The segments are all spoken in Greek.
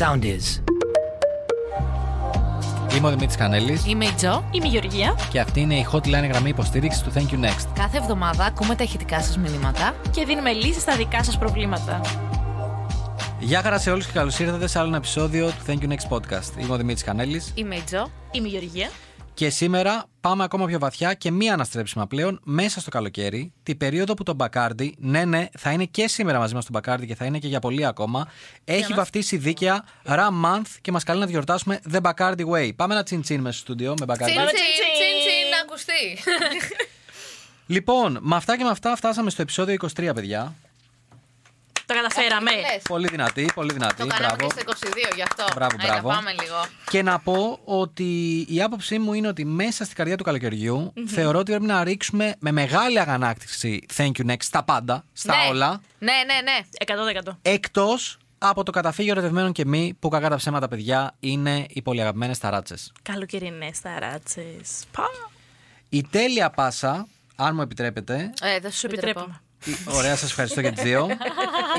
sound is. Είμαι ο Δημήτρης Κανέλης Είμαι η Τζο. Είμαι η Γεωργία και αυτή είναι η hotline γραμμή υποστήριξης του Thank You Next. Κάθε εβδομάδα ακούμε τα ηχητικά σας μηνύματα. και δίνουμε λύσεις στα δικά σας προβλήματα. Γεια χαρά σε όλους και καλώς ήρθατε σε άλλο ένα επεισόδιο του Thank You Next Podcast. Είμαι ο Δημήτρης Κανέλης Είμαι η Τζο. Είμαι η Γεωργία. Και σήμερα πάμε ακόμα πιο βαθιά και μία αναστρέψιμα πλέον μέσα στο καλοκαίρι, την περίοδο που το Μπακάρντι, ναι, ναι, θα είναι και σήμερα μαζί μας το Μπακάρντι και θα είναι και για πολύ ακόμα, έχει βαφτίσει δίκαια Ram Month και μας καλεί να διορτάσουμε The Bacardi Way. Πάμε ένα τσιν τσιν μέσα στο στούντιο με Bacardi. Τσιν, Πάμε τσιν, τσιν, τσιν, τσιν. τσιν, να ακουστεί. Λοιπόν, με αυτά και με αυτά φτάσαμε στο επεισόδιο 23, παιδιά. Τα καταφέραμε. Λες. Πολύ δυνατή, πολύ δυνατή. Το κάναμε Μπράβο. και στο 22 γι' αυτό. Μπράβο, Έλα, μπράβο. πάμε λίγο. Και να πω ότι η άποψή μου είναι ότι μέσα στην καρδιά του καλοκαιριου θεωρώ ότι πρέπει να ρίξουμε με μεγάλη αγανάκτηση thank you next στα πάντα, στα Ναι. όλα. Ναι, ναι, ναι. 100%. Εκτός από το καταφύγιο ερωτευμένων και μη, που κακά τα ψέματα, παιδιά, είναι οι πολύ αγαπημένες ταράτσε. Καλοκαιρινές ταράτσες. Πα. Η τέλεια πάσα, αν μου επιτρέπετε. Ε, δεν σου Σου επιτρέπω. Επιτρέπουμε. η- Ωραία, σας ευχαριστώ για τις δύο.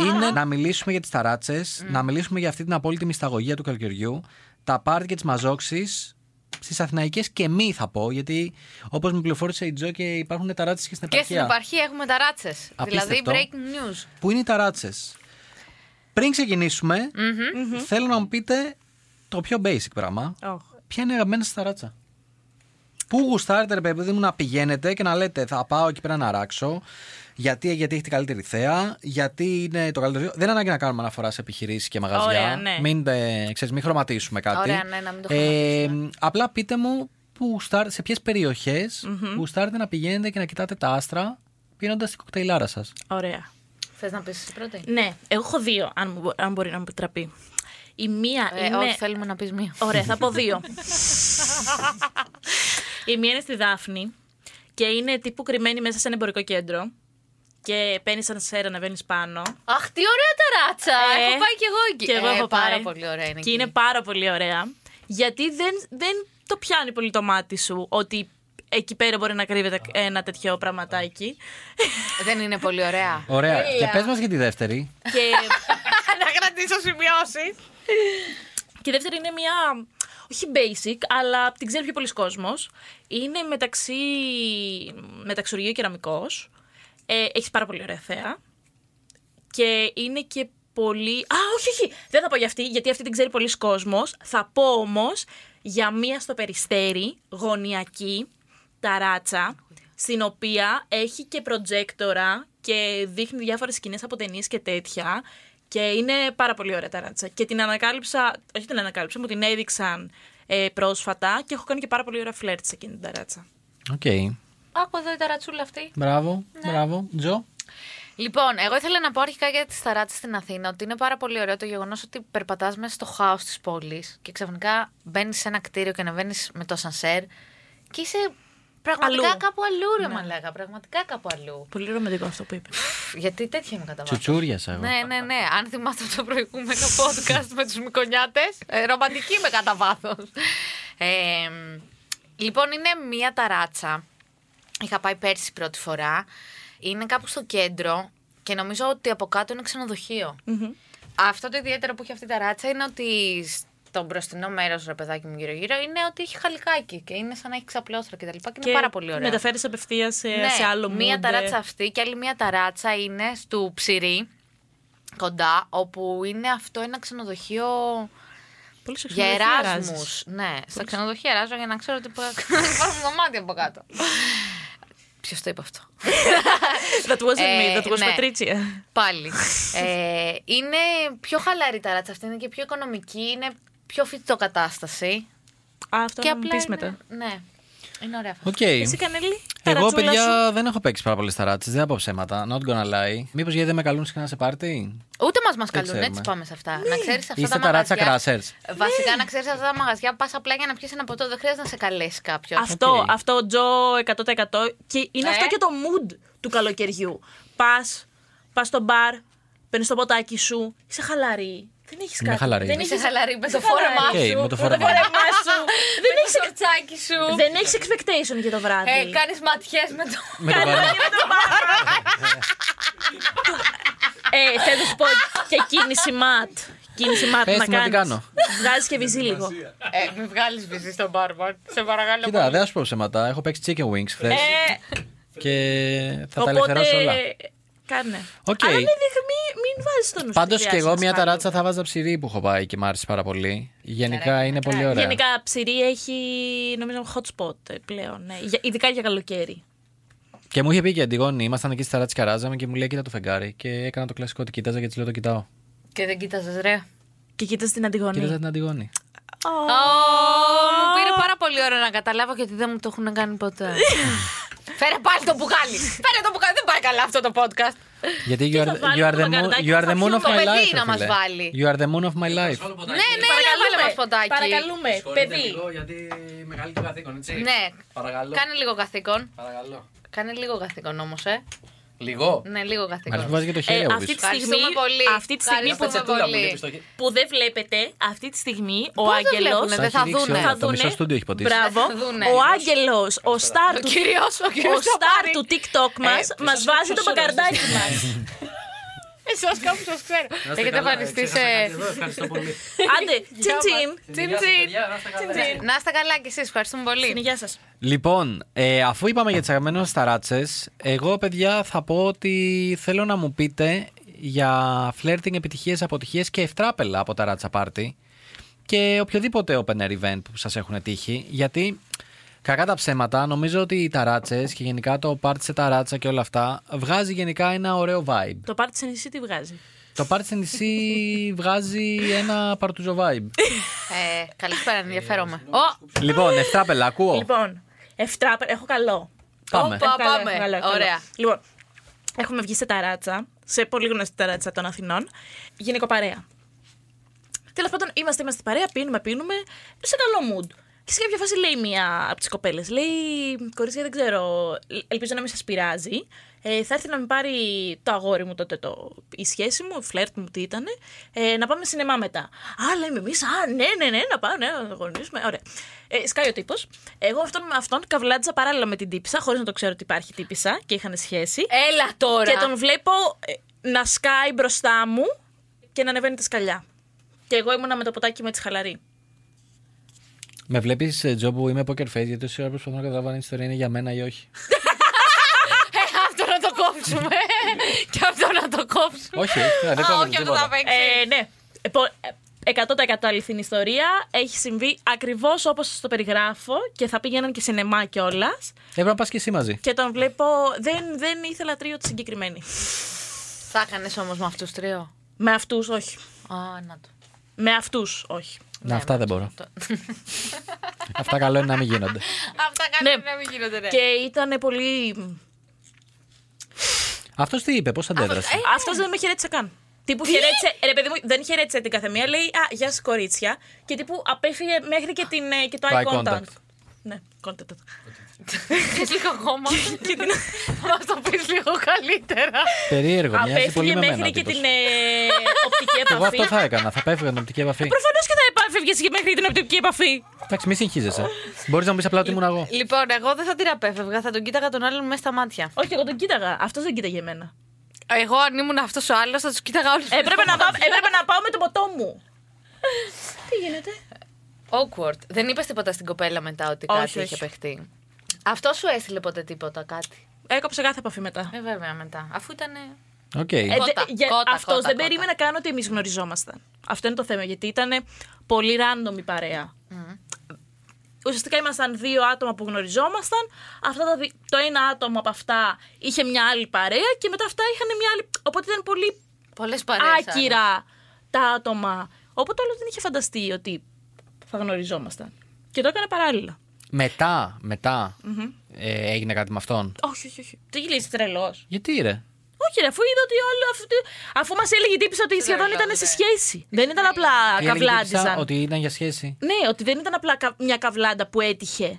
είναι να μιλήσουμε για τις ταράτσες, να μιλήσουμε για αυτή την απόλυτη μυσταγωγία του καλοκαιριού, τα πάρτι και τις μαζόξεις στις Αθηναϊκές και μη θα πω, γιατί όπως με πληροφόρησε η Τζο και υπάρχουν ταράτσες και στην Και στην επαρχία. επαρχία έχουμε ταράτσες. Δηλαδή Απίστευτο. breaking news. Πού είναι οι ταράτσες; Πριν ξεκινησουμε θέλω να μου πείτε το πιο basic πράγμα. Οχ. Ποια είναι η αγαπημένη σας ταράτσα; Πού γουστάρετε, ρε παιδί μου, να πηγαίνετε και να λέτε Θα πάω εκεί πέρα να ράξω. Γιατί, γιατί έχει την καλύτερη θέα, γιατί είναι το καλύτερο. Δεν είναι ανάγκη να κάνουμε αναφορά σε επιχειρήσεις και μαγαζιά. Ωραία, ναι. μην, ε, ξέρεις, μην χρωματίσουμε κάτι. Ωραία, ναι, να μην το ε, χρωματίσουμε. απλά πείτε μου που γουστάρετε, σε ποιες περιοχές γουστάρετε να πηγαίνετε και να κοιτάτε τα άστρα πίνοντας την κοκτέιλάρα σας. Ωραία. Θες να πεις εσύ πρώτη; Ναι, εγώ έχω δύο, αν, μου μπο- αν μπορεί να μου επιτραπεί. Η μία Ε, είναι. Όχι, θέλουμε να πεις μία. Ωραία, θα πω δύο. Η μία είναι στη Δάφνη και είναι τύπου κρυμμένη μέσα σε ένα εμπορικό κέντρο. Και παίρνεις σαν σέρα να βαίνει πάνω. Αχ, τι ωραία ταράτσα! Ε, έχω πάει κι εγώ εκεί. Και εγώ Ε, έχω πάρα πάει. πολύ ωραία είναι. Και εκεί. είναι πάρα πολύ ωραία. Γιατί δεν, δεν το πιάνει πολύ το μάτι σου ότι εκεί πέρα μπορεί να κρύβεται ένα τέτοιο πραγματάκι. Δεν είναι πολύ ωραία. Ωραία. Και πες μας για τη δεύτερη. και, να κρατήσω σημειώσεις. και η δεύτερη είναι μια. Όχι basic, αλλά την ξέρει πιο πολλοί κόσμος. Είναι μεταξύ μεταξουργείο κεραμικός. Ε, έχεις πάρα πολύ ωραία θέα. Και είναι και πολύ. Α, όχι, όχι! Δεν θα πω για αυτή, γιατί αυτή την ξέρει πολύς κόσμος. Θα πω όμως για μία στο Περιστέρι, γωνιακή, ταράτσα, στην οποία έχει και προτζέκτορα και δείχνει διάφορες σκηνές από ταινίες και τέτοια. Και είναι πάρα πολύ ωραία ταράτσα. Και την ανακάλυψα, όχι την ανακάλυψα, μου την έδειξαν ε, πρόσφατα και έχω κάνει και πάρα πολύ ωραία φλερτ σε εκείνη την ταράτσα. Οκ. Άκου εδώ η ταρατσούλα αυτή. Μπράβο, Ναι. μπράβο. Τζο. Λοιπόν, εγώ ήθελα να πω αρχικά για τις ταράτσες στην Αθήνα ότι είναι πάρα πολύ ωραίο το γεγονός ότι περπατάς μέσα στο χάος της πόλης και ξαφνικά μπαίνεις σε ένα κτίριο και ανεβαίνεις με το σανσέρ και είσαι πραγματικά Αλλού. κάπου αλλού, ρε μαλάκα. Πραγματικά κάπου αλλού. Πολύ ρομαντικό αυτό που είπες. Γιατί τέτοια είμαι κατά βάθος. Τσουτσούριασα εγώ. Ναι, ναι, ναι. Αν θυμάστε το προηγούμενο podcast με τους Μικονιάτες, ε, ρομαντική με κατά βάθος. Ε, λοιπόν, είναι μία ταράτσα. Είχα πάει πέρσι πρώτη φορά. Είναι κάπου στο κέντρο και νομίζω ότι από κάτω είναι ξενοδοχείο. Αυτό το ιδιαίτερο που έχει αυτή η ταράτσα είναι ότι στο μπροστινό μέρος, ρε παιδάκι μου γύρω-γύρω, είναι ότι έχει χαλικάκι και είναι σαν να έχει ξαπλώστρα κτλ. Και, και, είναι πάρα πολύ ωραίο. μεταφέρεις απευθείας σε, Ναι, σε άλλο Μία mood. ταράτσα αυτή και άλλη μία ταράτσα είναι στο Ψηρή, κοντά, όπου είναι αυτό ένα ξενοδοχείο Πολύ σε για ξενοδοχεία εράσμους. ράζεις. Ναι, στα ξενοδοχεία εράζω για να ξέρω ότι υπάρχουν δωμάτια από κάτω. Ποιος το είπε αυτό; That wasn't Ε, me, that was ναι. Patricia. Πάλι. ε, είναι πιο χαλαρή ταράτσα αυτή, είναι και πιο οικονομική, είναι πιο φυτοκατάσταση. Α, αυτό και να μου απλά πεις είναι, μετά. Ναι, είναι ωραία αυτό. Οκ. Εσύ Κανέλη, Εγώ, ταρατσούλα παιδιά, σου. δεν έχω παίξει πάρα πολλέ ταράτσε. Δεν θα πω ψέματα. Not gonna lie. Μήπως γιατί δεν με καλούν συχνά σε πάρτι; Ούτε μας μας καλούν, ξέρουμε. έτσι πάμε σε αυτά. Να ξέρεις αυτά Είστε τα ταράτσα μαγαζιά. crasher. Βασικά να ξέρεις αυτά τα μαγαζιά, πας απλά για να πιεις ένα ποτό, δεν χρειάζεται να σε καλέσει κάποιος. Αυτό, Οκ. αυτό, Τζο 100%. Και είναι Ε. αυτό και το mood του καλοκαιριού. Πας, πας στο μπαρ, παίρνεις το ποτάκι σου, είσαι χαλαρή. Δεν έχεις Είμαι κάτι. χαλαρή. Δεν Είσαι έχεις- χαλαρή με το Είσαι χαλαρή. φόρεμά Οκ, σου. με το Το φόρεμα. φόρεμά σου. δεν Με έχεις το σορτσάκι σου. δεν έχεις expectation για το βράδυ. Ε, Κάνεις ματιές με το. Με το παρά. ε, θέλω να σου πω και κίνηση ματ. κίνηση μάτ Πες να μου να την κάνεις. κάνω. Βγάζεις και βυζί λίγο. Ε, μην βγάλεις βυζί στον μπάρμαν. Σε παρακαλώ. Κοίτα, δεν θα σου πω ψέματα. Έχω παίξει chicken wings χθες Ε, και θα τα οπότε, ελευθερώσω όλα. Κάνε. Οκ. Αλλά μην, δείχνει- μην, μην βάζεις τον νου σου Πάντως ότι και εγώ χρειάζεται μια να σε ταράτσα θα βάζα ψηρή που έχω πάει και μ' άρεσε πάρα πολύ. Γενικά είναι πολύ ωραία. Γενικά ψηρή έχει νομίζω hot spot ε, πλέον. ναι. Για- Ειδικά για καλοκαίρι. Και μου είχε πει και η Αντιγόνη, ήμασταν εκεί στη ταράτσα και καράζαμε και μου λέει: Κοίτα το φεγγάρι. Και έκανα το κλασικό ότι κοίταζα και της λέω: Το κοιτάω. Και δεν κοίταζες, ρε. Και κοίτας την Αντιγονή. Κοίταζα την Αντιγόνη. Ω, μου πήρε πάρα πολύ ώρα να καταλάβω γιατί δεν μου το έχουν κάνει ποτέ. Φέρε πάλι το μπουκάλι. Φέρε το μπουκάλι. Δεν πάει καλά αυτό το podcast. Γιατί you are, θα βάλουμε you are το the moon, μπακαρδάκι, you are θα the moon of πιούμε. my Το παιδί life. να ρε μας φίλε. βάλει. You are the moon of my life. Ναι, ναι, ναι, βάλε μας ποτάκι. Παρακαλούμε, παιδί. γιατί μεγάλη το καθήκον, έτσι. Ναι. Παρακαλώ. Κάνε λίγο καθήκον. Παρακαλώ. Κάνε λίγο καθήκον όμως, ε. Λίγο. Ναι, λίγο Μ' αρέσει καθήκον. που βάζει και το χέρι Ε, από αυτή πίσω. τη στιγμή, Ευχαριστούμε πολύ. αυτή τη στιγμή που, Ευχαριστούμε πολύ. που δεν βλέπετε, αυτή τη στιγμή ο Πώς δεν Άγγελος βλέπουνε, Θα δεν έχει θα ρίξει δούνε. όλα. θα Το δούνε. μισό στούντιο έχει ποτίσει. Μπράβο. Θα δούνε. Ο Άγγελος, ο στάρ Ο του, κύριος, ο ο κύριος το στάρ πάρει. του TikTok μας, Ε, μας βάζει το μπακαρδάκι μας. Εσάς κάπου σας ξέρω. Έχετε εμφανιστεί σε... Ευχαριστώ πολύ. Άντε, τσιν τσιν. Τσιν τσιν. Να είστε καλά κι εσείς. Ευχαριστούμε πολύ. Γεια σας. Λοιπόν, ε, αφού είπαμε για τις αγαπημένες μας ταράτσες, εγώ παιδιά θα πω ότι θέλω να μου πείτε για flirting επιτυχίες, αποτυχίες και ευτράπελα από τα ράτσα πάρτι και οποιοδήποτε open air event που σας έχουν τύχει, γιατί κακά τα ψέματα νομίζω ότι οι ταράτσες και γενικά το πάρτι σε ταράτσα και όλα αυτά βγάζει γενικά ένα ωραίο vibe. Το πάρτι σε νησί τι βγάζει; Το πάρτι σε νησί βγάζει ένα παρτούζο vibe. Ε, Καλησπέρα, ενδιαφέρομαι. Ω, λοιπόν, ευτράπελα, ακούω. Λοιπόν, εφτράπερ, έχω καλό. Πάμε. Όπα, Έχω καλό, πάμε. έχω καλό, έχω καλό. Ωραία. Λοιπόν, έχουμε βγει σε ταράτσα, σε πολύ γνωστή ταράτσα των Αθηνών, γυναικοπαρέα. Τέλος πάντων, είμαστε, είμαστε παρέα, πίνουμε, πίνουμε, σε καλό mood. Και σε κάποια φάση λέει μία από τις κοπέλες, λέει: Κορίτσια, δεν ξέρω, ελπίζω να μην σας πειράζει. Ε, θα έρθει να με πάρει το αγόρι μου τότε, το, η σχέση μου, η φλερτ μου, τι ήταν, ε, να πάμε σινεμά μετά. Α, λέμε εμείς, Α, ναι, ναι, ναι, να πάμε, ναι, να αγωνίσουμε. Ωραία. Ε, σκάει ο τύπος. Εγώ αυτόν με αυτόν καβλάντιζα παράλληλα με την τύπησα, χωρίς να το ξέρω ότι υπάρχει τύπησα και είχαν σχέση. έλα τώρα. Και τον βλέπω ε, να σκάει μπροστά μου και να ανεβαίνει τα σκαλιά. Και εγώ ήμουνα με το ποτάκι με τη χαλαρή. Με βλέπεις Τζο που είμαι poker face γιατί όση ώρα προσπαθώ να καταλάβω αν η ιστορία είναι για μένα ή όχι. Ε, αυτό να το κόψουμε. και αυτό να το κόψουμε. όχι, ε, δεν Α, κόβεται όχι, αυτό θα τίποτα. παίξεις. Ε, ναι. Ε, πο- ε, 100% αληθινή ιστορία. Έχει συμβεί ακριβώς όπως το περιγράφω και θα πήγαιναν και σινεμά κιόλας. Έπρεπε να πας και εσύ μαζί. Και τον βλέπω. Δεν, δεν ήθελα τρίο τη συγκεκριμένη. Θα έκανες όμως με αυτούς τρίο; Με αυτούς, όχι. Α, να το. Με αυτούς, όχι. Να, αυτά δεν μπορώ. το- αυτά καλό είναι να μην γίνονται. Αυτά κάνει Ναι. να μην γίνονται, ναι. Και ήταν πολύ. Αυτός τι είπε, πώς αντέδρασε; Αυτό δεν με χαιρέτησε καν. Τύπου χαιρέτησε. Ρε παιδί μου, δεν χαιρέτησε την καθεμία. Λέει Α, γεια σας κορίτσια. Και τύπου απέφυγε μέχρι και, την, ε, και το Το eye eye contact. contact. Ναι, contact. Θες λίγο ακόμα. Θα μας το πεις λίγο καλύτερα. Περίεργο, μοιάζει Απέφυγε πολύ με μένα. μέχρι ο και τύπος. την ε, οπτική Εγώ επαφή. αυτό θα έκανα. Θα πέφυγα την οπτική επαφή. Προφανώ και θα επάφευγε μέχρι την οπτική επαφή. Εντάξει, μη συγχύζεσαι. Μπορείς να μου πεις απλά ότι ήμουν εγώ. Λοιπόν, εγώ δεν θα την απέφευγα, θα τον κοίταγα τον άλλον μέσα στα μάτια. Όχι, εγώ τον κοίταγα. Αυτός δεν κοίταγε εμένα. Εγώ αν ήμουν αυτός ο άλλος θα τους κοίταγα όλους. Έπρεπε να, πάω, έπρεπε να πάω με το ποτό μου. Τι γίνεται; Awkward. Δεν είπες τίποτα στην κοπέλα μετά ότι Όχι, κάτι όχι. είχε παιχτεί. Αυτός σου έστειλε ποτέ τίποτα, κάτι; Έκοψε κάθε επαφή μετά. Ε, βέβαια μετά. Αφού ήταν. Οκ. Ε, Κότα, κότα, αυτός κότα, δεν κότα. περίμενε καν ότι εμείς γνωριζόμασταν. Αυτό είναι το θέμα, γιατί ήταν πολύ random η παρέα. Ουσιαστικά ήμασταν δύο άτομα που γνωριζόμασταν. Αυτά τα δι- το ένα άτομο από αυτά είχε μια άλλη παρέα και μετά αυτά είχαν μια άλλη. Οπότε ήταν πολύ Πολλές παρέες. άκυρα τα άτομα. Οπότε όλο δεν είχε φανταστεί ότι θα γνωριζόμασταν. Και το έκανε παράλληλα. Μετά, μετά, ε, έγινε κάτι με αυτόν; Όχι, όχι, όχι. Τι γυλίζει τρελός. Γιατί ρε; Όχι, ρε, αφού είδα ότι όλοι αυτοί. Αφού μας έλεγε η τύπησα ότι σχεδόν Τρελό, ήταν σε ναι. σχέση. Δεν ήταν απλά Τι έλεγε η καβλάντιζαν. τύπισσα, Ότι ήταν για σχέση. Ναι, ότι δεν ήταν απλά κα- μια καβλάντα που έτυχε.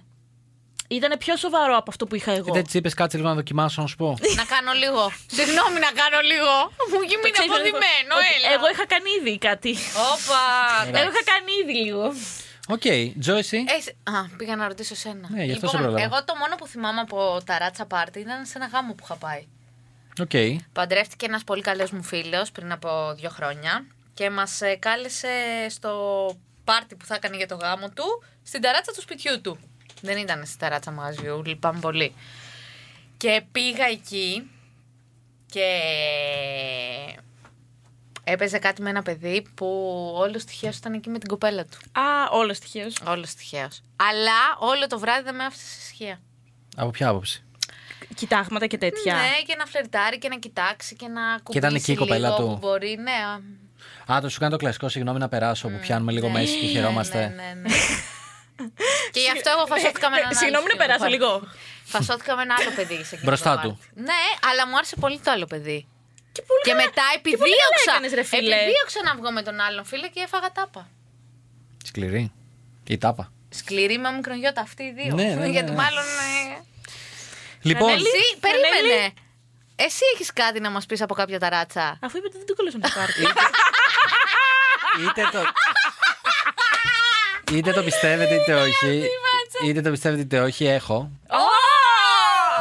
Ήταν πιο σοβαρό από αυτό που είχα εγώ. Δεν της είπες κάτσε λίγο να δοκιμάσω να σου πω. Να κάνω λίγο. Συγγνώμη να κάνω λίγο. Μου Το γίνει ξέρεις, αποδημένο, ότι έλα. Εγώ είχα κάνει ήδη κάτι. Όπα. Εγώ είχα κάνει ήδη λίγο. Οκ, Τζο, εσύ. Ε, σε- Α, πήγα να ρωτήσω σένα. Ναι, γι' αυτό σε λοιπόν, πρόλαβα. εγώ το μόνο που θυμάμαι από ταράτσα πάρτι ήταν σε ένα γάμο που είχα πάει. Οκ. Παντρεύτηκε ένας πολύ καλός μου φίλος πριν από δύο χρόνια. και μας κάλεσε στο πάρτι που θα έκανε για το γάμο του στην ταράτσα του σπιτιού του. Δεν ήταν στην ταράτσα μαγαζιού, λυπάμαι πολύ. Και πήγα εκεί και έπαιζε κάτι με ένα παιδί που όλο τυχαίω ήταν εκεί με την κοπέλα του. Α, όλο τυχαίω. Όλο τυχαίω. Αλλά όλο το βράδυ δεν με άφησε σε ησυχία. Από ποια άποψη; Κοιτάγματα και τέτοια. Ναι, και να φλερτάρει και να κοιτάξει και να κουμπίσει ήταν εκεί η κοπέλα λίγο του; που μπορεί. Ναι, α, Α, το σου κάνω το κλασικό, συγγνώμη να περάσω, που πιάνουμε λίγο ναι, μέση και ναι, χαιρόμαστε. Ναι, ναι, ναι. και γι' αυτό εγώ φασώθηκα με έναν άλλο. Συγγνώμη να στο περάσω πάρτι. λίγο. Φασώθηκα με ένα άλλο παιδί σε εκείνο Μπροστά το του. πάρτι. Ναι, αλλά μου άρεσε πολύ το άλλο παιδί. Και, πολύ Και καλά- μετά και πολύ καλά επιδίωξα. έκανες, ρε φίλε. Επιδίωξα να βγω με τον άλλον φίλο και έφαγα τάπα. Σκληρή. Η τάπα. Σκληρή με μικρογιώτα αυτοί οι δύο. Ναι, ναι, ναι, Γιατί ναι. μάλλον. Ε, Λοιπόν, Ανέλη. Εσύ, περίμενε. Ανέλη. Εσύ έχεις κάτι να μας πεις από κάποια ταράτσα; Αφού είπε ότι δεν το κόλλησαμε στο πάρτι. είτε το. Είτε το πιστεύετε είτε όχι. Είτε το πιστεύετε είτε όχι, έχω.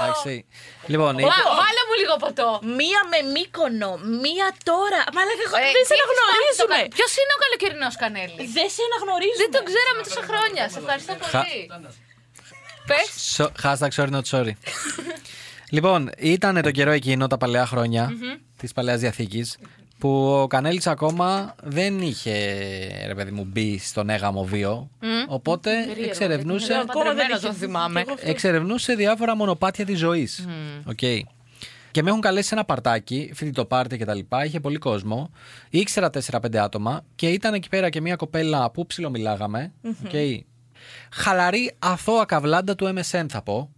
Εντάξει. Λοιπόν, είτε- Βά- Βάλε μου λίγο ποτό. Μία με μήκονο, μία τώρα. Μαλάκα, εγώ Ε, δεν σε τι έχεις πάρει αναγνωρίζουμε. στο κα- Ποιος είναι ο καλοκαιρινός κανέλης; Δεν σε αναγνωρίζουμε. Δεν τον ξέραμε τόσα χρόνια. Σε ευχαριστώ πολύ. Πες. So- hashtag sorry not sorry. λοιπόν, ήταν το καιρό εκείνο, τα παλαιά χρόνια της παλαιάς διαθήκης, που ο Κανέλης ακόμα δεν είχε, ρε παιδί μου, μπει στον έγαμο βίο. Οπότε εξερευνούσε, Ακόμα δεν Παντρεμένο είχε. τον θυμάμαι. εξερευνούσε διάφορα μονοπάτια της ζωής. Οκ. Και με έχουν καλέσει σε ένα παρτάκι, φοιτητοπάρτι και τα λοιπά. Είχε πολύ κόσμο. Ήξερα 4-5 άτομα και ήταν εκεί πέρα και μια κοπέλα που ψιλομιλάγαμε. οκ. Χαλαρή αθώα καβλάντα του MSN θα πω.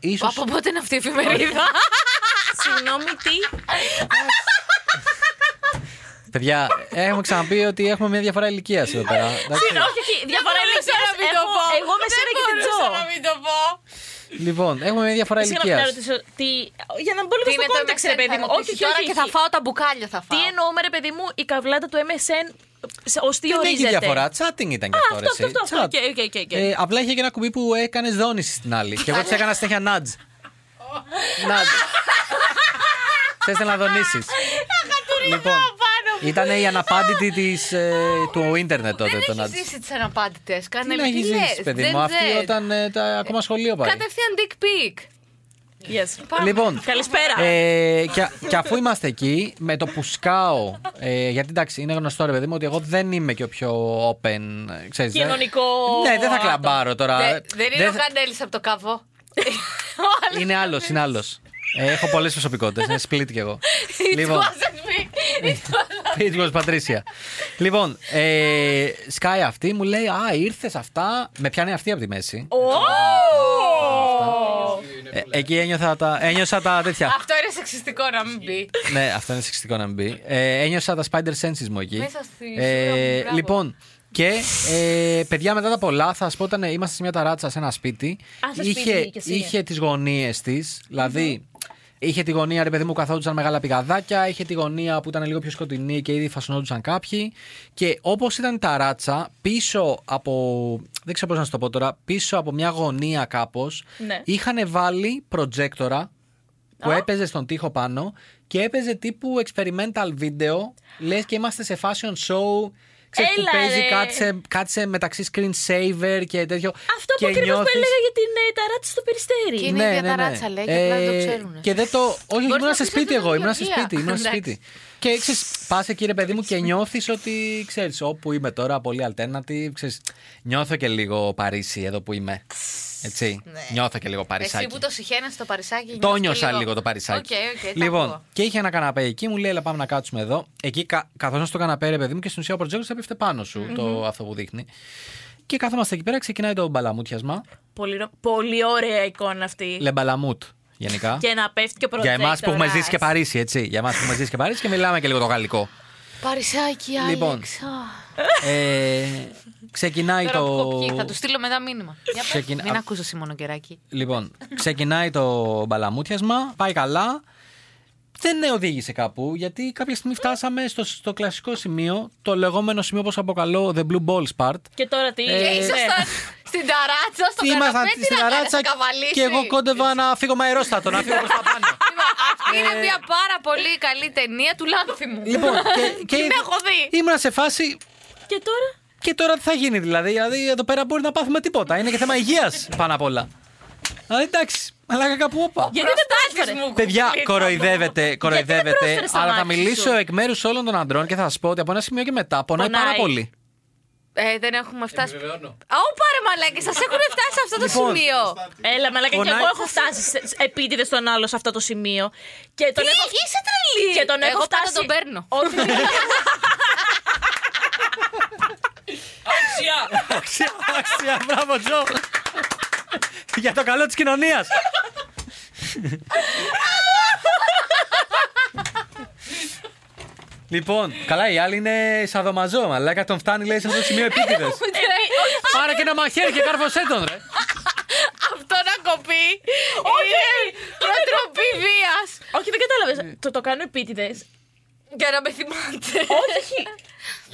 Ίσως... Από πότε είναι αυτή η εφημερίδα; Συγγνώμη, τι; Παιδιά, έχουμε ξαναπεί ότι έχουμε μια διαφορά ηλικίας εδώ πέρα. εντάξει. Όχι, όχι, διαφορά ηλικίας. Εγώ με σένα και την Τζο. Να μην το πω. Λοιπόν, έχουμε μια διαφορά Συγγνώμη, ηλικία. να ρωτήσω. Τι... Για να μπω λίγο Τι στο είναι το context, ρε MSN, παιδί θα μου. ρωτήσεις Όχι, όχι, τώρα όχι, και θα όχι. φάω τα μπουκάλια θα φάω. Τι εννοούμε, ρε παιδί μου, η καβλάντα του MSN ω τι Δεν έχει ορίζεται. διαφορά. Chatting ήταν και Α, αυτό. αυτό, ρε, αυτό, εσύ. αυτό, αυτό. Chat. OK, OK, OK, OK. Ε, απλά είχε και ένα κουμπί που έκανε δόνηση στην άλλη. και εγώ τη έκανα συνέχεια nudge. nudge. Θες να δονήσεις. λοιπόν, ήταν η αναπάντητη της, ε, του ίντερνετ τότε το Δεν έχεις nudge. ζήσει τις αναπάντητες. Τι Κανένα να έχεις ζήσει, παιδί μου. Αυτή όταν ε, τα, ακόμα σχολείο πάει. Κατευθείαν dick pic. Yes. Λοιπόν, Καλησπέρα. Ε, και, και αφού είμαστε εκεί, με το που σκάω. Ε, γιατί εντάξει, είναι γνωστό ρε παιδί μου ότι εγώ δεν είμαι και ο πιο open. ε, Ξέρεις, δεν- Κοινωνικό Ναι, δεν θα άτομο. κλαμπάρω τώρα. Δεν δεν είναι Δεν ο θα- Κανέλη από το καβό. Είναι άλλος, είναι άλλος. έχω πολλές προσωπικότητες. Είναι split κι εγώ. It λοιπόν, wasn't me. It was- It was Πατρίσια. λοιπόν, ε, σκάει αυτή, μου λέει Α, ήρθες αυτά. Με πιάνει αυτή από τη μέση. Ε, εκεί ένιωθα τα, ένιωσα τα τέτοια. Αυτό είναι σεξιστικό να μην πει. ναι, αυτό είναι σεξιστικό να μην μπει. Ε, ένιωσα τα spider senses μου εκεί. Μέσα στη Ε, σούρα μου, μπράβο. λοιπόν, και ε, παιδιά μετά τα πολλά, θα σας πω, ήταν, είμαστε σε μια ταράτσα σε ένα σπίτι. Α, σε σπίτι είχε κι εσύ. είχε τις γωνίες της, δηλαδή. Είχε τη γωνία, ρε παιδί μου, καθόντουσαν μεγάλα πηγαδάκια. Είχε τη γωνία που ήταν λίγο πιο σκοτεινή και ήδη φασωνόντουσαν κάποιοι. Και όπως ήταν η ταράτσα, πίσω από. Δεν ξέρω πώς να σου το πω τώρα. Πίσω από μια γωνία κάπως. Ναι. Είχαν βάλει προτζέκτορα που έπαιζε στον τοίχο πάνω και έπαιζε τύπου experimental video. Λες και είμαστε σε fashion show. Ξέρεις που Έλα, παίζει ρε. κάτσε, κάτσε μεταξύ screen saver και τέτοιο. Αυτό και που ακριβώς που νιώθεις- έλεγα για την ε, ταράτσα στο περιστέρι. Και είναι η ίδια ταράτσα, λέει, και απλά δεν το ξέρουνε. Ε, Και δεν το. Όχι, να ήμουν σε πεις σπίτι ότι εγώ. είναι Ήμουν σε Γεωργία. σπίτι. Ήμουν σε Εντάξει. σπίτι. Και ξέρεις, πας εκεί ρε παιδί μου και νιώθεις ότι ξέρεις, όπου είμαι τώρα, πολύ alternative. Ξέρεις, νιώθω και λίγο Παρίσι εδώ που είμαι. Έτσι. Ναι. Νιώθω και λίγο Παρισάκι. Εσύ που το συχαίνεσαι το παρισάκι. Το νιώθεις και νιώσα λίγο το παρισάκι. Οκ, οκ, τα λοιπόν, ακούω. και είχε ένα καναπέ εκεί, μου λέει, Έλα, πάμε να κάτσουμε εδώ. Εκεί, κα, καθώς στο καναπέ, ρε παιδί μου, και στην ουσία ο προτζέκτορ έπεφτε πάνω σου, το, αυτό που δείχνει. Και κάθομαστε εκεί πέρα, ξεκινάει το μπαλαμούτιασμα. Πολύ, ρο- πολύ ωραία εικόνα αυτή. Λεμπαλαμούτ γενικά. Και να πέφτει και ο Για εμάς που έχουμε ζήσει και προτζέκτορας. Παρίσι, έτσι. Για εμάς που έχουμε ζήσει και Παρίσι και μιλάμε και λίγο το γαλλικό. Παρισάκι, Λοιπόν. Άλεξ. ε, ξεκινάει Τώρα που το. έχω πιει, θα του στείλω μετά μήνυμα. Για πες, Ξεκινά- Μην ακούσω Σιμόνο καιράκι. Λοιπόν, ξεκινάει το μπαλαμούτιασμα, πάει καλά. Δεν οδήγησε κάπου, γιατί κάποια στιγμή φτάσαμε στο, στο κλασικό σημείο, το λεγόμενο σημείο όπως αποκαλώ The Blue Balls part. Και τώρα τι; Ε, Και ναι. ήσασταν στην ταράτσα, στο Ήμασταν καναπέ, τι στην να κάνεις, ταράτσα να καβαλήσεις. και εγώ κόντευα να φύγω με αερόστατο, να φύγω προς τα πάνω. Λοιπόν, Είναι μια πάρα πολύ καλή ταινία του Λάνθιμου. Λοιπόν, και, και Την έχω δει. ήμουν σε φάση. Και τώρα; Και τώρα τι θα γίνει, δηλαδή. Δηλαδή, εδώ πέρα μπορεί να πάθουμε τίποτα. Είναι και θέμα υγείας πάνω απ' όλα. Δηλαδή, εντάξει, αλλά κάπου όπα. Γιατί δεν πρόσφερε. μου. Παιδιά, κουκλίτσα μου. κοροϊδεύετε, κοροϊδεύετε. πρόσφερες τα Αλλά θα μάτια μιλήσω σου; εκ μέρους όλων των αντρών και θα σας πω ότι από ένα σημείο και μετά πονάει Πονάει. πάρα πολύ. Ε, δεν έχουμε φτάσει. Επιβεβαιώνω. Ω, πάρε μαλάκι, σας έχουν φτάσει σε αυτό το Λοιπόν. σημείο. Έλα, μαλάκα, και Πονάει. εγώ έχω φτάσει επίτηδες στον άλλο σε αυτό το σημείο. Και τον Τι, έχω... είσαι τρελή. Και τον έχω Εγώ πάντα φτάσει. τον παίρνω. Όχι, Άξια, άξια, μπράβο, Τζο. Για το καλό της κοινωνίας. Λοιπόν, καλά, η άλλη είναι σαδομαζό, μαλάκα τον φτάνει, λέει, σε αυτό το σημείο επίτηδες. Πάρε και ένα μαχαίρι και κάρφωσέ τον, ρε. Αυτό να κοπεί. Όχι. Προτροπή βίας. όχι, δεν κατάλαβες. Το, το κάνω επίτηδες. Για να με θυμάται. Όχι.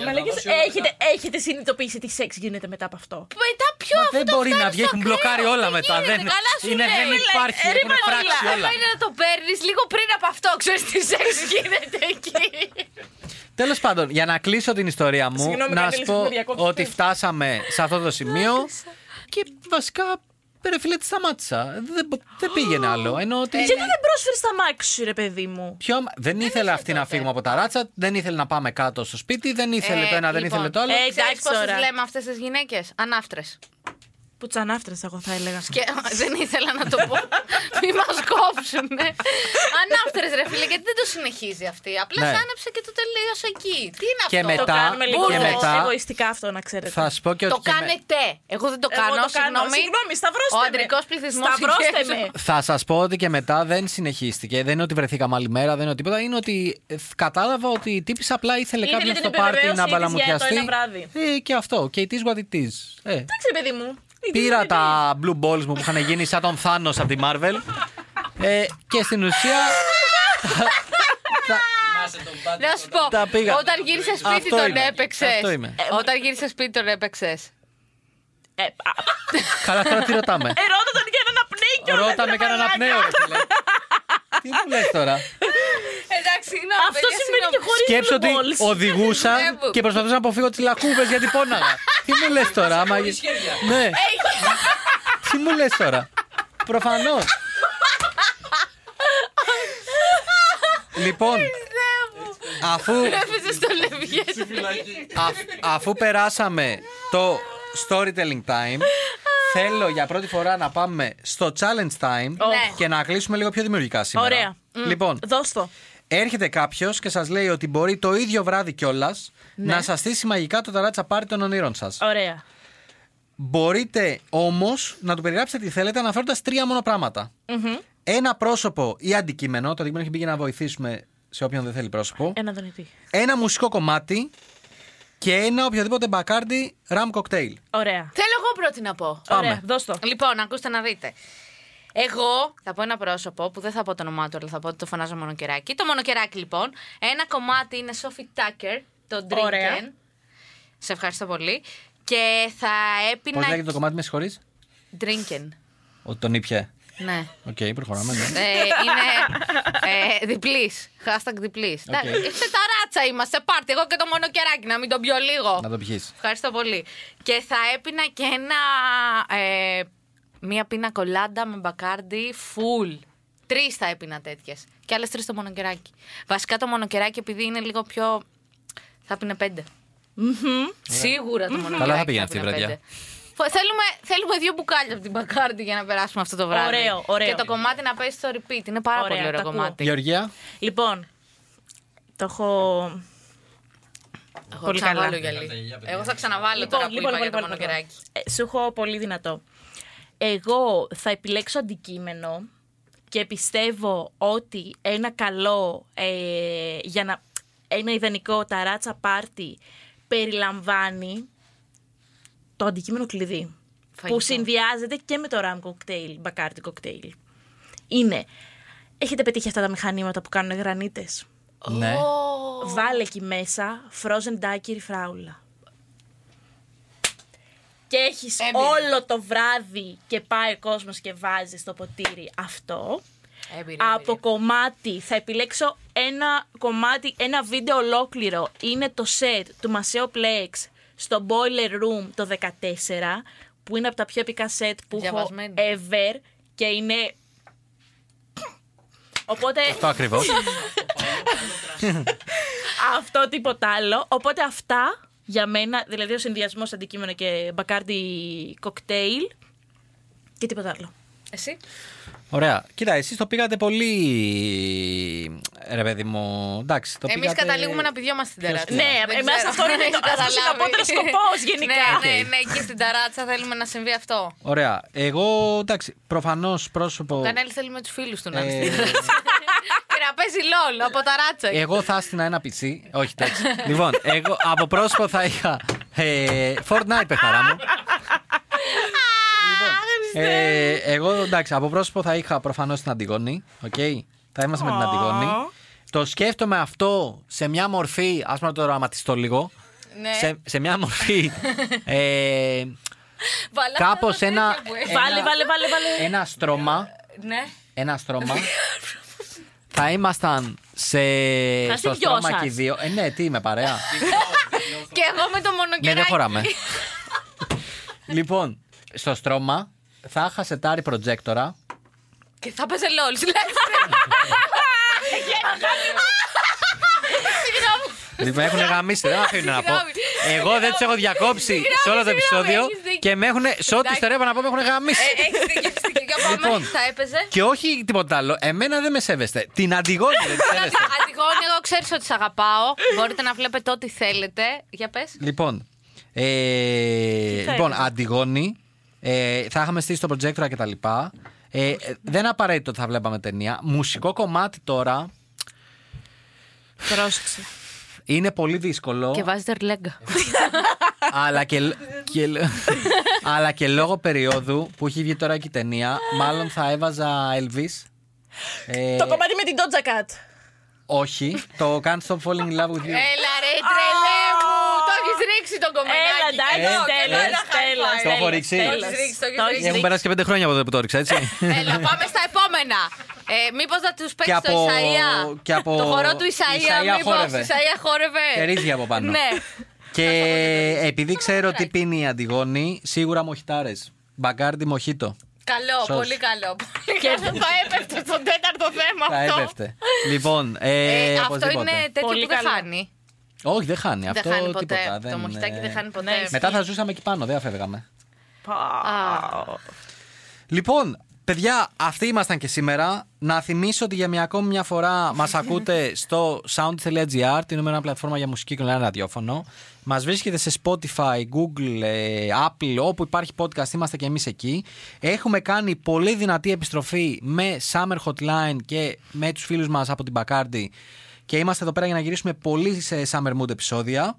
Μαλάκες, έχετε, έχετε συνειδητοποιήσει τι σεξ γίνεται μετά από αυτό; Μετά ποιο Μα αυτό δεν το μπορεί φτάνεις να βγει, στο έχουν ακραίο. μπλοκάρει όλα Τι μετά. γίνεται, Δεν, καλά σου είναι, λέει. δεν υπάρχει, ε, έχουν ρε, φράξει μαλάκα. όλα. Καλό είναι να το παίρνεις λίγο πριν από αυτό. Ξέρεις τι σεξ γίνεται εκεί. Τέλος πάντων, για να κλείσω την ιστορία μου, Συγγνώμη, να Καντήλη, σου πω με διακόψεις. ότι φτάσαμε σε αυτό το σημείο και βασικά. Ρε φίλε, τη σταμάτησα. Δεν, δεν πήγαινε άλλο. Ενώ ότι. Γιατί δεν πρόσφερε τα μάξι σου, ρε παιδί μου. Πιο... Δεν ήθελε αυτή να φύγουμε από τα ράτσα, δεν ήθελε να πάμε κάτω στο σπίτι, δεν ήθελε το ένα, δεν λοιπόν, ήθελε το άλλο. ε, Ξέρεις εντάξει πώς τις τώρα. λέμε αυτές τις γυναίκες; Ανάφτρες. Που τσανάφτρε, εγώ θα έλεγα. Και δεν ήθελα να το πω. Μη μας κόψουν. Ανάφτερε, ρε φίλε, γιατί δεν το συνεχίζει αυτή. Απλά Ναι. σ' άνεψε και το τελείωσε εκεί. Τι είναι Και αυτό; μετά- Το κάνουμε λίγο και μετά- εγωιστικά αυτό, να ξέρετε. Θα σου πω και Το ότι. και με- κάνετε. Εγώ δεν το Εγώ κάνω. το κάνω. Συγγνώμη. Συγγνώμη, σταυρώστε Ο με. αντρικός πληθυσμός. Σταυρώστε με. Θα σας πω ότι και μετά δεν συνεχίστηκε. Δεν είναι ότι βρεθήκαμε άλλη μέρα, δεν είναι ότι τίποτα. Είναι ότι ε, κατάλαβα ότι η τύπη απλά ήθελε Ήθελε κάποιον την στο πάρτι επιβεβαίωσή να της μπαλαμουτιαστεί. για το ένα βράδυ. Ε, και αυτό. Και it is what it is. Ε. Εντάξει, ρε παιδί μου. Πήρα τα blue balls μου που είχαν γίνει σαν τον Θάνος από τη Marvel. Ε, και στην ουσία. Να σου πω. Τα πήγα. Όταν γύρισες σπίτι Αυτό τον είμαι. έπαιξες. Αυτό είμαι. Όταν γύρισες σπίτι τον έπαιξες. Ε, α, Καλά, τώρα τι ρωτάμε; ε, ρώτα τον για έναν απνέει κιόλας, Ρώτα ρε με κανένα μαλάκα. πνέο, ρε φίλε. Τι μου λες τώρα; Εντάξει, συγγνώμη. Αυτό παιδιά, συμβαίνει και συγγνώμη. χωρίς Σκέψω ότι balls. οδηγούσα Ναι, μου. και προσπαθούσα να αποφύγω τις λακκούβες γιατί πόναγα. Τι μου λες τώρα, άμα. Ναι. Τι μου λες τώρα; Προφανώς. Λοιπόν, αφού, Έπεσε στο λευγέ. αφ- αφού περάσαμε το storytelling time, θέλω για πρώτη φορά να πάμε στο challenge time Ναι. και να κλείσουμε λίγο πιο δημιουργικά σήμερα. Ωραία. Λοιπόν, Δώσ' το. Έρχεται κάποιος και σας λέει ότι μπορεί το ίδιο βράδυ κιόλας Ναι. να σας στήσει μαγικά το ταράτσα πάρτι των ονείρων σας. Ωραία. Μπορείτε όμως να του περιγράψετε τι θέλετε αναφέροντας τρία μόνο πράγματα. Ένα πρόσωπο ή αντικείμενο. Το αντικείμενο έχει μπει για να βοηθήσουμε σε όποιον δεν θέλει πρόσωπο. Ένα δονητή. Ένα μουσικό κομμάτι και ένα οποιοδήποτε Bacardi rum κοκτέιλ. Ωραία. Θέλω εγώ πρώτη να πω. Πάμε. Ωραία, δώσ' το. Λοιπόν, ακούστε να δείτε. Εγώ θα πω ένα πρόσωπο που δεν θα πω το όνομά του, αλλά θα πω ότι το φωνάζω μονοκεράκι. Το μονοκεράκι λοιπόν. Ένα κομμάτι είναι Sofi Tukker, το Drinkee. Ωραία. Σε ευχαριστώ πολύ. Και θα Πώς έπινα. λέγεται το κομμάτι, με συγχωρείς; Drinkee. Ότι τον ήπια. Ναι. Οκ, προχωράμε. Ναι. Ε, είναι ε, διπλής. Hashtag διπλής. Οκ. Σε ταράτσα είμαστε, πάρτι. Εγώ και το μονοκεράκι, να μην τον πιω λίγο. να το πιεις. Ευχαριστώ πολύ. Και θα έπινα και ένα. Ε, μία πίνα κολάντα με Bacardi full. Τρεις θα έπινα τέτοιες. Και άλλες τρεις το μονοκεράκι. Βασικά το μονοκεράκι, επειδή είναι λίγο πιο. Θα 'πινε πέντε. Σίγουρα το μονοκεράκι. Καλά θα πήγαινε αυτή η πίνε βραδιά. πέντε. Φο- Θέλουμε, θέλουμε δύο μπουκάλια από την Bacardi για να περάσουμε αυτό το βράδυ. Ωραίο, ωραίο. Και το κομμάτι να πέσει στο repeat. Είναι πάρα Ωραία, πολύ ωραίο τα ακούω. κομμάτι. Γεωργία. Λοιπόν, το έχω. Εγώ Πολύ ξαναβάλω καλά. γυαλί. Εγώ θα ξαναβάλω Λοιπόν, τώρα που λοιπόν, είπα για το λοιπόν, λοιπόν, μονοκεράκι. Ε, σου έχω πολύ δυνατό. Εγώ θα επιλέξω αντικείμενο και πιστεύω ότι ένα καλό ε, για να ένα ιδανικό ταράτσα πάρτι περιλαμβάνει το αντικείμενο κλειδί Φαγητό. που συνδυάζεται και με το ραμ κοκτέιλ, μπακάρτι κοκτέιλ. Είναι, έχετε πετύχει αυτά τα μηχανήματα που κάνουν γρανίτες; Ναι. Βάλε εκεί μέσα frozen daiquiri φράουλα. Και έχεις Έμπειρη. όλο το βράδυ και πάει ο κόσμος και βάζει στο ποτήρι αυτό. Έμπειρα, από έμπειρα. κομμάτι θα επιλέξω ένα κομμάτι, ένα βίντεο ολόκληρο. Είναι το set του Μασέο Plex στο Boiler Room το 14, που είναι από τα πιο επικά set που έχω Διαβασμένη. ever και είναι... Οπότε Αυτό ακριβώς. αυτό τίποτα άλλο. Οπότε αυτά για μένα, δηλαδή ο συνδυασμός αντικείμενο και μπακάρντι κοκτέιλ και τίποτα άλλο. Εσύ; Ωραία. Κοίτα, εσείς το πήγατε πολύ. Ρε παιδί μου. Εντάξει, το Εμείς πήγατε... καταλήγουμε να πηδιόμαστε στην ταράτσα. Ναι, Δεν εμάς ξέρω αυτό αν είναι έχεις το- αυτός είναι ο καταλάβει. απότερος σκοπός γενικά. Ναι, ναι, Οκ. ναι, εκεί στην ταράτσα θέλουμε να συμβεί αυτό. Ωραία. Εγώ, εντάξει, προφανώς πρόσωπο. Ο Κανέλη θέλει με τους φίλους του να είναι Ε, στην ταράτσα. Και να παίζει LoL από ταράτσα. Εγώ θα έστηνα ένα PC. Όχι, εντάξει. λοιπόν, εγώ από πρόσωπο θα είχα. Ε, Fortnite, παιχταρά μου. Λοιπόν, ε, εγώ εντάξει, από πρόσωπο θα είχα προφανώς την Αντιγόνη. Okay? Θα είμαστε με την Αντιγόνη. Το σκέφτομαι αυτό σε μια μορφή. Α πούμε να το οραματιστώ λίγο. Ναι. Σε, σε μια μορφή. ε, Βαλά κάπως τα ένα- τέτοια που έχει. Ένα- Βάλε, βάλε, βάλε, βάλε. ένα στρώμα. Ναι. Ένα στρώμα. θα ήμασταν σε, Θα στο είστε δυο στρώμα σας. και οι δύο. Ε, ναι, τι είμαι, παρέα. Και εγώ με το ναι, μονοκεράκι. δεν χωράμε. λοιπόν, στο στρώμα θα είχα σετάρει προτζέκτορα. Και θα παίζει λόλ. Λοιπόν, έχουν γαμίσει, δεν με αφήνουν να πω. Συγγνώμη. Εγώ δεν τους έχω διακόψει σε όλο το συγγνώμη, επεισόδιο έχεις δίκιο. και με έχουν. Σε ό,τι ιστορία είπα να πω, με έχουν γαμίσει. Έχεις δίκιο, έχεις δίκιο. Για πάμε. Λοιπόν. Θα έπαιζε. Και όχι τίποτα άλλο. Εμένα δεν με σέβεστε. Την Αντιγόνη δεν τη σέβεστε. Αντιγόνη, εγώ ξέρω ότι σε αγαπάω. Μπορείτε να βλέπετε ό,τι θέλετε. Για πες. Λοιπόν, ε, λοιπόν έπαιζε; Αντιγόνη, ε, θα είχαμε στήσει το projector και τα λοιπά. Ε, ε, δεν είναι απαραίτητο ότι θα βλέπαμε ταινία. Μουσικό κομμάτι τώρα Πρόσεξε. είναι πολύ δύσκολο. Και βάζει τερλέγκα. αλλά, και, και- αλλά και λόγω περίοδου που έχει βγει τώρα και η ταινία, μάλλον θα έβαζα Elvis. Ε, Το κομμάτι με την Doja Cat. όχι, το Can't Stop Falling in Love with You. Έλα ρε τρελέ μου. Το έχεις ρίξει τον κομμενάκι. Έλα, εντάξει, Ε, τέλος, ε, τέλος, Το έχω τέλος, ρίξει. τέλος. Το έχεις ρίξει, το έχεις Το έχεις ρίξει. Έχουν περάσει και πέντε χρόνια από τότε που το ρίξα, έτσι. Έλα, πάμε στα επόμενα. Ε, Μήπως να τους παίξεις Και το από- Ισαία. και από- Το χορό του Ισαία. Ισαία Μήπως χόρευε. Ισαία χόρευε; Και ρύζι από πάνω. Ναι. Και επειδή ξέρω τι πίνει η Αντιγόνη, σίγουρα μοχιτάρες. Μπαγκάρντι μοχίτο. Καλό, Σως. πολύ καλό. Πολύ καλό. Θα έπεφτε στο τέταρτο θέμα Θα αυτό. έπεφτε. Λοιπόν, ε, Ε, αυτό οπωσδήποτε. είναι τέτοιο Πολύ που δεν καλό. χάνει. Όχι, δεν χάνει. Αυτό δεν χάνει ποτέ. τίποτα. το μοχιτάκι ε, δεν χάνει ποτέ. ναι, Μετά θα ζούσαμε εκεί πάνω, δεν θα φεύγαμε. Α, Λοιπόν, παιδιά, αυτοί ήμασταν και σήμερα. Να θυμίσω ότι για μια ακόμη μια φορά μας ακούτε στο sound.gr, την νούμερα πλατφόρμα για μουσική και online ραδιόφωνο. Μας βρίσκεται σε Spotify, Google, ε, Apple, όπου υπάρχει podcast, είμαστε και εμείς εκεί. Έχουμε κάνει πολύ δυνατή επιστροφή με Summer Hotline και με τους φίλους μας από την Bacardi. Και είμαστε εδώ πέρα για να γυρίσουμε πολύ σε Summer Mood επεισόδια.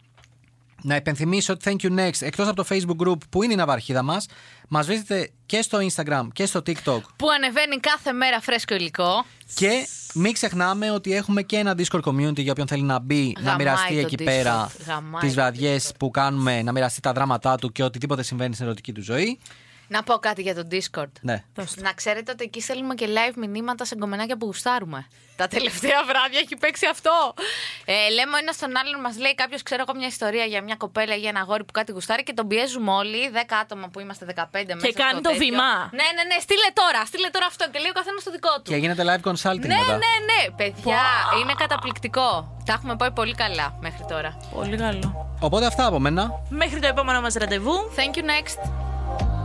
Να υπενθυμίσω ότι Thank You Next, εκτός από το Facebook group που είναι η ναυαρχίδα μας, μας βρίσκεται και στο Instagram και στο TikTok. Που ανεβαίνει κάθε μέρα φρέσκο υλικό. Και μην ξεχνάμε ότι έχουμε και ένα Discord community για όποιον θέλει να μπει, να Γαμάει μοιραστεί το εκεί Discord. πέρα Γαμάει τις το βραδιές που κάνουμε, να μοιραστεί τα δράματά του και οτιδήποτε συμβαίνει στην ερωτική του ζωή. Να πω κάτι για το Discord. Ναι. Να ξέρετε ότι εκεί στέλνουμε και live μηνύματα σε κομμενάκια που γουστάρουμε. Τα τελευταία βράδια έχει παίξει αυτό. Ε, λέμε ο ένας τον άλλον, μας λέει κάποιος, ξέρω εγώ, μια ιστορία για μια κοπέλα ή για ένα αγόρι που κάτι γουστάρει και τον πιέζουμε όλοι, 10 άτομα που είμαστε 15 μέσα. κάνει στο το τέτοιο. βήμα. Ναι, ναι, ναι, στείλε τώρα, στείλε τώρα αυτό και λέει ο καθένας το δικό του. Και γίνεται live consulting Ναι, μετά. ναι, ναι, παιδιά, είναι καταπληκτικό. Τα έχουμε πάει πολύ καλά μέχρι τώρα. Πολύ καλό. Οπότε αυτά από μένα. Μέχρι το επόμενο μας ραντεβού. Thank you next.